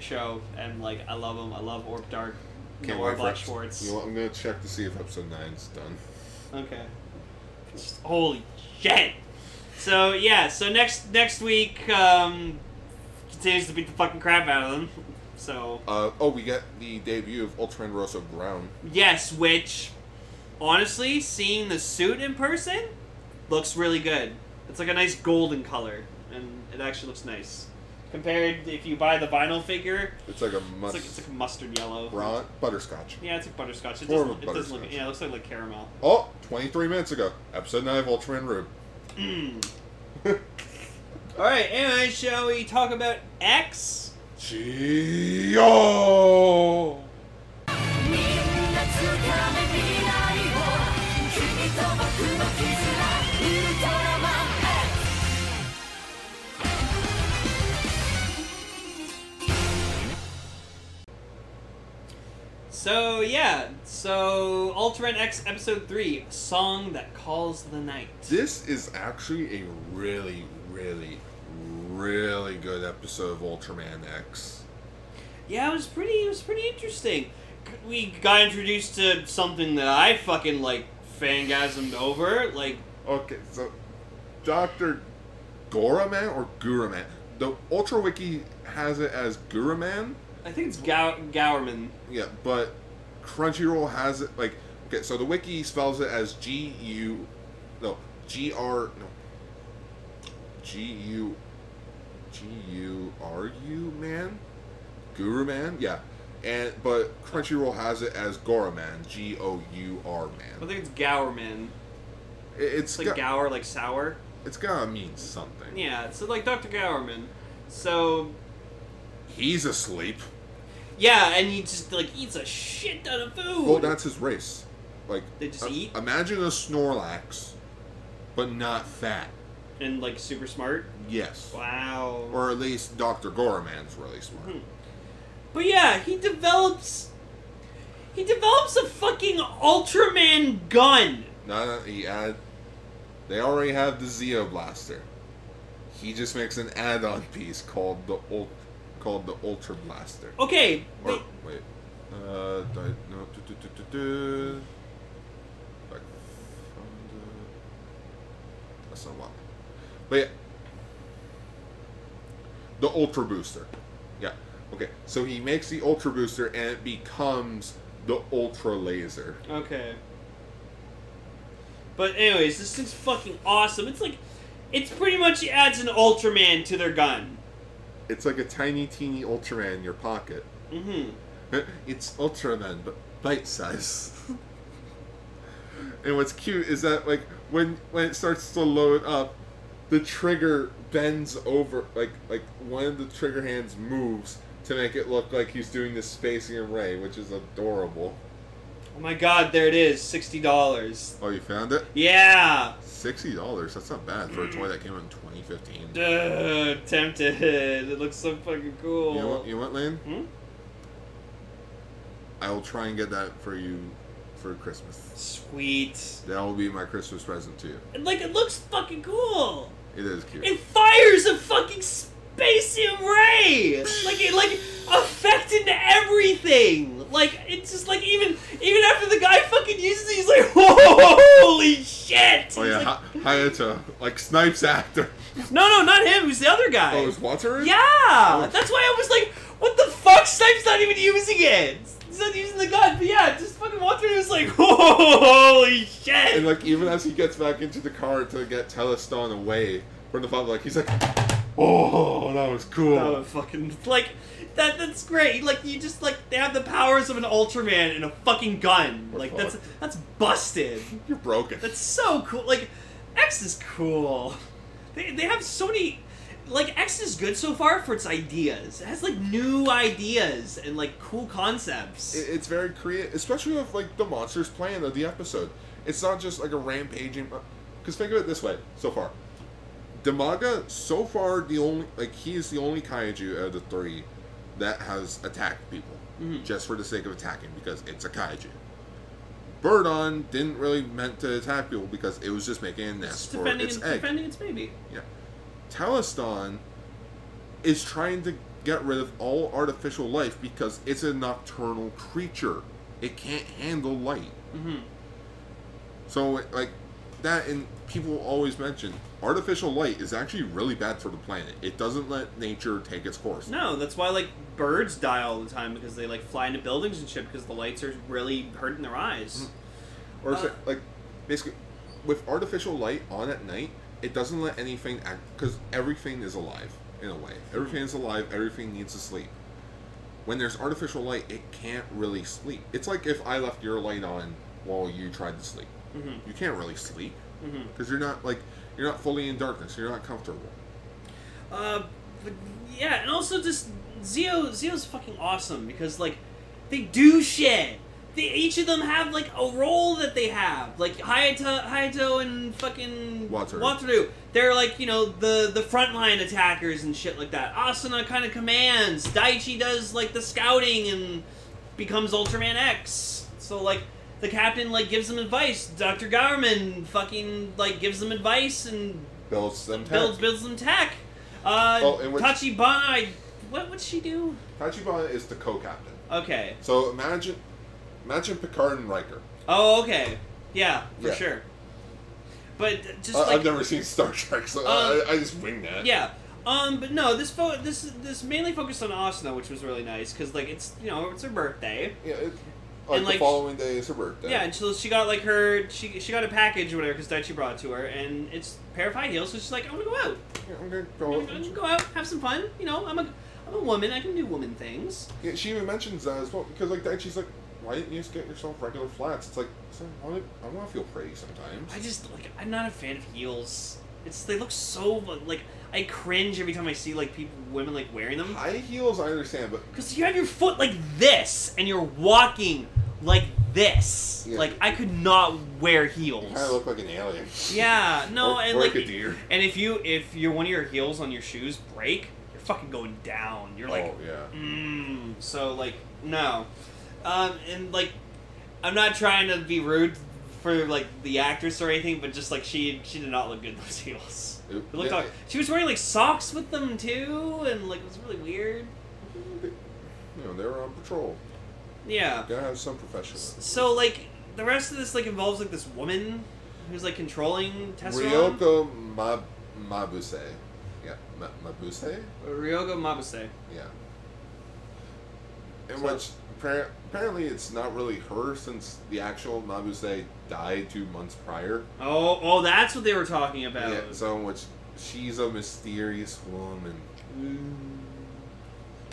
show, and like I love him. I love Orb Dark, Can't Noir wait Black Schwartz. You know, I'm gonna check to see if episode nine's done. Okay. Just- holy shit. So yeah, so next next week um, continues to beat the fucking crap out of them. So Uh, oh, we get the debut of Ultraman Rosso Brown. yes, which honestly, seeing the suit in person looks really good. It's like a nice golden color, and it actually looks nice. Compared if you buy the vinyl figure, It's like a it's like it's like mustard yellow. bron- butterscotch. Yeah, it's like butterscotch. It doesn't, it doesn't look. Yeah, it looks like like caramel. Oh, 23 minutes ago, episode 9 of Ultraman Rube. Mm. All right. Anyway, shall we talk about X? Gio! So yeah, so Ultraman X Episode Three, song that calls the night. This is actually a really, really, really good episode of Ultraman X. Yeah, it was pretty. It was pretty interesting. We got introduced to something that I fucking like fangasmed over. Like, Okay, so Dr. Goraman or Guraman? The Ultra Wiki has it as Guraman. I think it's Gow- Gowerman. Yeah, but Crunchyroll has it like okay. So the wiki spells it as G U, no G R no G U G U R U man, Guru man. Yeah, and but Crunchyroll has it as Goraman. G O U R man. I think it's Gowerman. It- It's It's like got, Gower, like sour. it's gotta mean something. Yeah, so like Dr. Gowerman. So He's asleep. Yeah, and he just like eats a shit ton of food. Well, that's his race. Like They just uh, eat? Imagine a Snorlax, but not fat. and like super smart. Yes. Wow. Or at least Dr. Goraman's really smart. Hmm. But yeah, he develops. He develops a fucking Ultraman gun. That he add, they already have the Xio Blaster. He just makes an add-on piece called the ult, called the Ultra Blaster. Okay, Or wait, wait, uh, di- no, do, do, do, do, do. Like, from the- that's not one. But yeah, the Ultra Booster. Yeah. Okay. So he makes the Ultra Booster, and it becomes the Ultra Laser. okay. But anyways, this thing's fucking awesome. It's like, it's pretty much he adds an Ultraman to their gun. It's like a tiny, teeny Ultraman in your pocket. Mm-hmm. It's Ultraman, but bite size. and what's cute is that like when when it starts to load up, the trigger bends over like like one of the trigger hands moves to make it look like he's doing the spacium ray, which is adorable. Oh my god, there it is, sixty dollars. Oh, you found it? Yeah. Sixty dollars. That's not bad for a toy that came out in 2015. Duh, tempted. It looks so fucking cool. You know what? You know what, Lane? Hmm? I will try and get that for you for Christmas. Sweet. That will be my Christmas present to you. And, Like it looks fucking cool. It is cute. It fires a fucking spacium ray. Like it like affected everything. Like it's just like even even after the guy fucking uses it, he's like, holy shit. Oh He's yeah, like- Ha- Hayato, like Snipes actor. no, no, not him. It was the other guy. Oh, is Water? in? Yeah, Oh. that's why I was like, what the fuck? Snipe's not even using it. He's not using the gun. But yeah, just fucking Walter was like, holy shit. And like even as he gets back into the car to get Telesdon away from the father, like he's like, oh, that was cool. That was fucking like that. That's great. Like you just like they have the powers of an Ultraman and a fucking gun. We're Like that's fucked. that's busted. You're broken. That's so cool. Like X is cool. They they have so many. Like X is good so far for its ideas. It has like new ideas and like cool concepts. It- it's very creative, especially with like the monsters plan of the episode. It's not just like a rampaging. Because think of it this way: so far, Demaaga, so far the only like he is the only kaiju out of the three that has attacked people Mhm. just for the sake of attacking because it's a kaiju. Birdon didn't really meant to attack people because it was just making a It's nest for its its, egg. defending its baby. Yeah. Telesdon is trying to get rid of all artificial life because it's a nocturnal creature. It can't handle light. Mm-hmm. So, like, that, and people always mention artificial light is actually really bad for the planet. It doesn't let nature take its course. No, that's why like birds die all the time because they like fly into buildings and shit because the lights are really hurting their eyes. Or, Uh, say, like, basically, with artificial light on at night, it doesn't let anything act, because everything is alive. in a way. Everything's alive. Everything needs to sleep. When there's artificial light, it can't really sleep. It's like if I left your light on while you tried to sleep. hmm You can't really sleep because you're not like you're not fully in darkness. You're not comfortable. Uh, but yeah, and also just Xio Xio's fucking awesome because like they do shit. They each of them have like a role that they have. Like Hayato, Hayato and fucking Wataru. Wataru. They're like you know the the frontline attackers and shit like that. Asuna kind of commands. Daichi does like the scouting and becomes Ultraman X. So like the captain like gives them advice. Doctor Garman fucking like gives them advice and Builds them. Tech. builds builds them tech. Uh, Oh, and which- Tachibana, what would she do? Tachibana is the co-captain. Okay. So imagine, imagine Picard and Riker. Oh, okay. Yeah, for Yeah. sure. But just I- like I've never seen Star Trek, so Um, I, I just wing that. yeah. Um, but no, this fo- this this mainly focused on Asuna, which was really nice because like it's you know it's her birthday. Yeah. It, like And, the following day is her birthday. Yeah, and so she got like her she she got a package or whatever because Daichi brought it to her, and it's a pair of high heels. So she's like, I'm gonna go out. Yeah, I'm gonna I'm go. gonna go out, have some fun. You know, I'm a I'm a woman. I can do woman things. Yeah, she even mentions that as well because like that she's like, why didn't you just get yourself regular flats? It's like, I want I want to feel pretty sometimes. I just like I'm not a fan of heels. It's they look so like I cringe every time I see like people women like wearing them High heels, I understand, but because you have your foot like this and you're walking like this. Yeah. Like I could not wear heels. kind of look like an alien. yeah, no, or, and or like like a deer. and if you if you're one of your heels on your shoes break, you're fucking going down. You're like oh yeah. Mm, so like no, um, and like I'm not trying to be rude for like the actress or anything, but just like she she did not look good in those heels. It- It looked yeah, like she was wearing like socks with them too, and like it was really weird. You know, they were on patrol. Yeah. Gotta have some professionalism. So like the rest of this like involves like this woman who's like controlling Tesseract. Ryoko Mab- Mabuse. Yeah, Ma- Mabuse? Ryogo Mabuse. Yeah. In So- which appar- apparently it's not really her since the actual Mabuse died two months prior. Oh, oh, that's what they were talking about. Yeah, so in which she's a mysterious woman.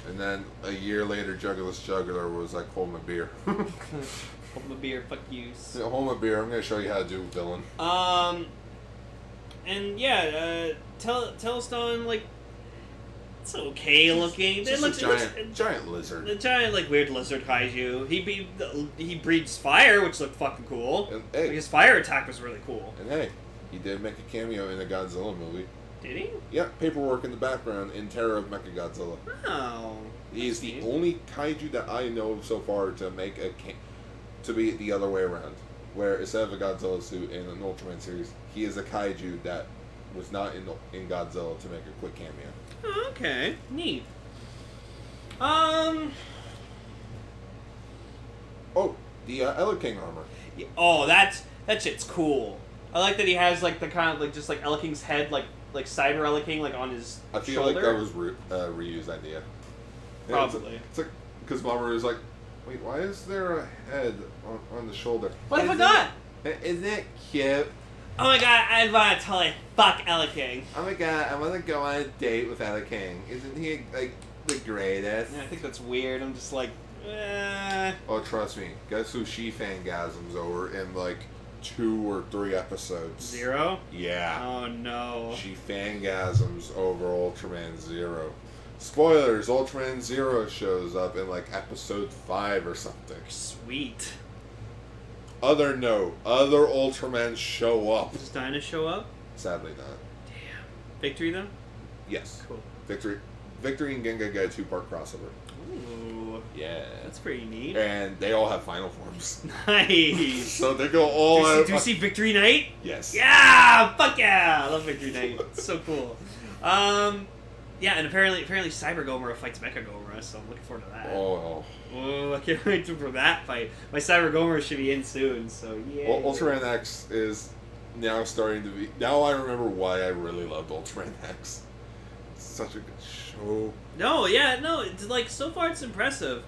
And then a year later, Jugglus Juggler was like, hold my beer. Hold my beer, fuck you. Yeah, hold my beer, I'm gonna show you how to do villain. Um, and yeah, uh, Tel- Telesdon like it's okay looking. It just looks, a it looks- giant, giant lizard. the giant like weird lizard kaiju. He be, he breathes fire, which looked fucking cool. And Like, his fire attack was really cool. and hey, he did make a cameo in a Godzilla movie. Did he? Yeah, paperwork in the background in Terror of Mechagodzilla. Oh, He is the Neat. only kaiju that I know of so far to make a ca- to be the other way around, where instead of a Godzilla suit in an Ultraman series, he is a kaiju that was not in in Godzilla to make a quick cameo. Oh, okay, neat. Um, Oh, the uh, Eleking armor. yeah, oh, that's that shit's cool. I like that he has like the kind of like just like Eleking's head, like like Cyber Eleking, like on his shoulder. I feel shoulder. like that was re- uh, reused idea. It's- Probably. It's like because Mamoru was like, wait, why is there a head on, on the shoulder? What if I forgot? it- Isn't it cute? Oh my god, I want to totally fuck Eleking. Oh my god, I want to go on a date with Eleking. Isn't he like the greatest? Yeah, I think that's weird. I'm just like, eh. Oh, trust me. Guess who she fangasms over and like two or three episodes? Zero? Yeah. Oh no. She fangasms over Ultraman Zero. Spoilers: Ultraman Zero shows up in like episode five or something. Sweet. Other note: other Ultramen show up. Does Dyna show up? Sadly, not. Damn. Victory though? Yes. Cool. Victory, Victory and Ginga get a two-part crossover. Yeah. That's pretty neat. And they all have final forms. Nice. So they go all do, you out. see, do you see Victory Knight? Yes. Yeah! Fuck yeah! I love Victory Knight. It's so cool. Um, yeah, and apparently, apparently Cyber Gomora fights Mecha Gomora, so I'm looking forward to that. Oh. Oh, I can't wait for that fight. My Cyber Gomora should be in soon, so yeah. Well, Ultraman X is now starting to be. Now I remember why I really loved Ultraman X. It's such a good show. No, yeah, no, it's like so far it's impressive.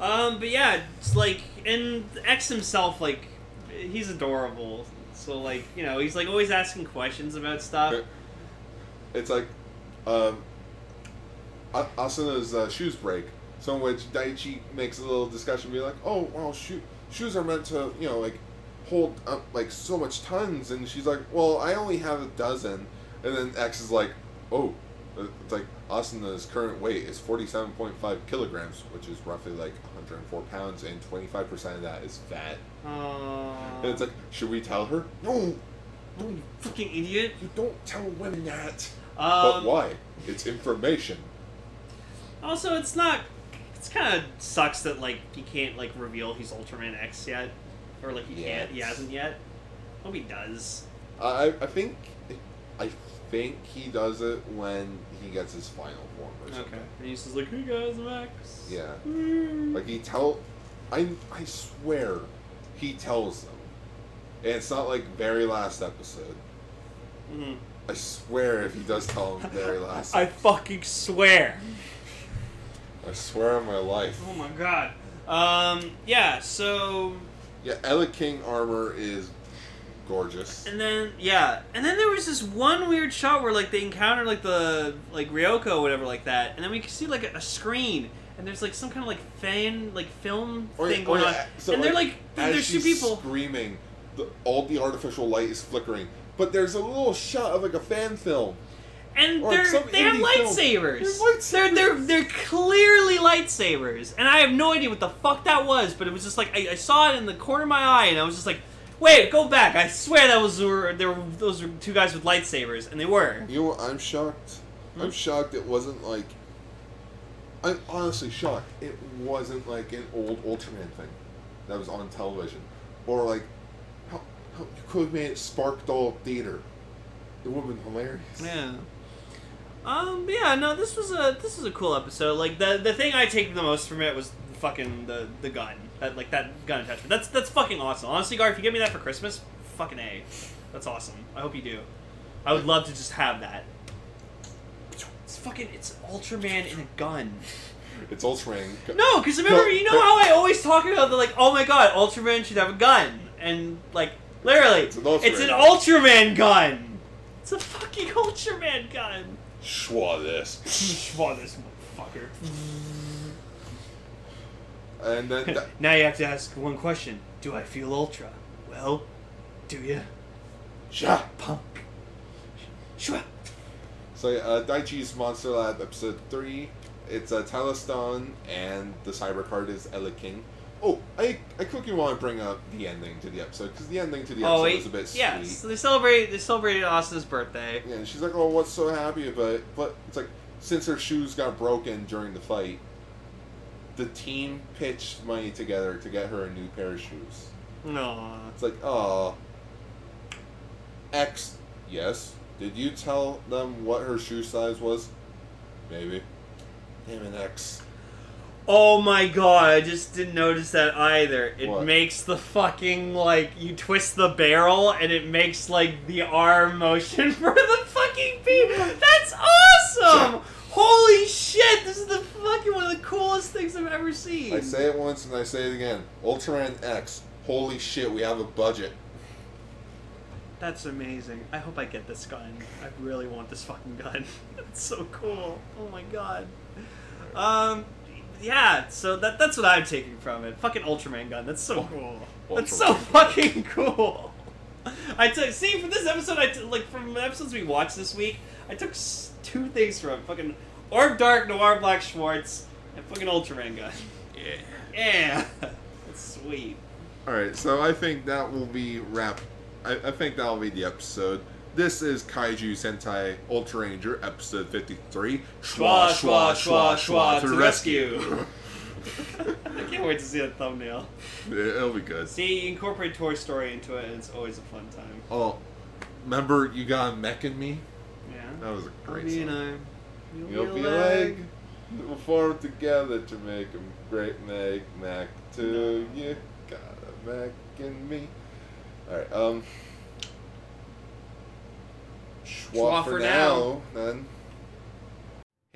Um, but yeah, it's like and X himself, like he's adorable. So like you know he's like always asking questions about stuff. It's like, um, Asuna's uh, shoes break. So in which Daichi makes a little discussion, be like, "Oh, well, shoe- shoes are meant to, you know, like hold up like so much tons," and she's like, "Well, I only have a dozen," and then X is like, "Oh." It's like Asuna's current weight is 47.5 kilograms, which is roughly like 104 pounds, and 25% of that is fat. Uh, And it's like, should we tell her? No, oh, you fucking idiot. you don't tell women that. Um, but why? It's information. Also, it's not. It's kind of sucks that like he can't like reveal he's Ultraman X yet, or like he can't. He hasn't yet. Hope he does. I I think I think he does it when he gets his final form or something. Okay. And he's just like, "Hey guys, I'm Yeah. Mm. Like he tell, I I swear, he tells them, and it's not like very last episode. Mhm. I swear if he does tell them very last. I fucking swear. I swear on my life. Oh my god. Um. Yeah. So. Yeah, Eleking armor is gorgeous. And then yeah, and then there was this one weird shot where like they encounter like the like Ryoko or whatever like that, and then we can see like a, a screen, and there's like some kind of like fan like film Oh, yeah, thing oh, going on, so, and they're like, like there's two people. screaming, the, all the artificial light is flickering. But there's a little shot of like a fan film. And Or they're they have lightsabers. They're lightsabers. They're they're they're clearly lightsabers, and I have no idea what the fuck that was. But it was just like I, I saw it in the corner of my eye, and I was just like, "Wait, go back! I swear that was were there were those were two guys with lightsabers, and they were." You know what? I'm shocked. Hmm? I'm shocked it wasn't like. I'm honestly shocked it wasn't like an old Ultraman thing that was on television. Or like, how, how you could have made it Spark Doll Theater. It would have been hilarious. Yeah. Um. Yeah. No. This was a this was a cool episode. Like the the thing I take the most from it was fucking the the gun. That like that gun attachment. That's that's fucking awesome. Honestly, Gar, if you get me that for Christmas, fucking a. That's awesome. I hope you do. I would love to just have that. It's fucking it's Ultraman in a gun. It's Ultraman. No, because remember, No, you know how I always talk about the like, oh my god, Ultraman should have a gun, and like literally, It's an Ultraman it's an gun. Ultraman gun. It's a fucking Ultraman gun. Schwa this. Schwa this motherfucker. And then that, now you have to ask one question: Do I feel Ultra? Well, do you? Sha. Punk. Shwa. So uh, Daichi's Monster Lab episode three. It's a uh, and the cyber card is Eleking. Oh, I I quickly want to bring up the ending to the episode because the ending to the episode Oh was a bit yeah. sweet. So they celebrate they celebrated Austin's birthday. Yeah, and she's like, "Oh, what's so happy about it?" But it's like since her shoes got broken during the fight, the team pitched money together to get her a new pair of shoes. No. It's like, oh, X, yes. Did you tell them what her shoe size was? Maybe. Damn it, X. Oh my god, I just didn't notice that either. It What? makes the fucking like you twist the barrel and it makes like the arm motion for the fucking beam. That's awesome! Holy shit, this is the fucking one of the coolest things I've ever seen. I say it once and I say it again. Ultraman X. Holy shit, we have a budget. That's amazing. I hope I get this gun. I really want this fucking gun. it's so cool. Oh my god. Um yeah, so that that's what I'm taking from it. Fucking Ultraman gun. That's so cool. That's so fucking cool. I took see for this episode. I took like from the episodes we watched this week. I took s- two things from it: fucking Orb Dark Noir Black Schwartz and fucking Ultraman gun. Yeah. Yeah, that's sweet. Alright, so I think that will be wrap. I, I think that'll be the episode. This is Kaiju Sentai Ultra Ranger, episode 53. Schwa, schwa, schwa, schwa, to rescue. I can't wait to see that thumbnail. It'll be good. See, incorporate Toy Story into it, and it's always a fun time. Oh, remember you got a mech in me? Yeah. That was a great Me and song. I. You'll be a leg. We'll form together to make a great Meg Mac to you. Got a Mac in me. Alright, um. Schwa Schwa for for now, then.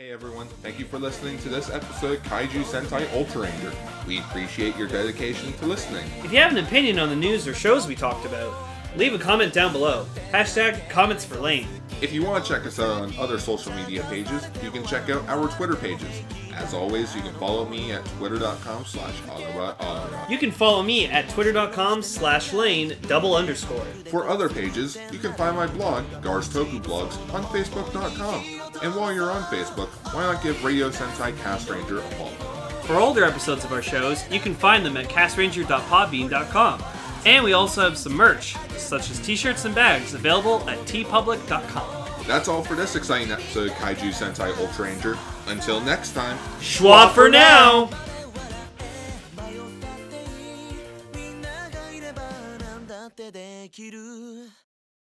Hey everyone, thank you for listening to this episode of Kaiju Sentai Ultra Ranger. We appreciate your dedication to listening. If you have an opinion on the news or shows we talked about, Leave a comment down below. Hashtag comments for Lane. If you want to check us out on other social media pages, you can check out our Twitter pages. As always, you can follow me at twitter.com slash You can follow me at twitter.com slash lane double underscore. For other pages, you can find my blog, Gars Toku Blogs, on Facebook.com. And while you're on Facebook, why not give Radio Sentai Cast Ranger a follow? For older episodes of our shows, you can find them at castranger.podbean.com. And we also have some merch, such as t-shirts and bags, available at teepublic.com. That's all for this exciting episode of Kaiju Sentai Ultra Ranger. Until next time, Schwa for now!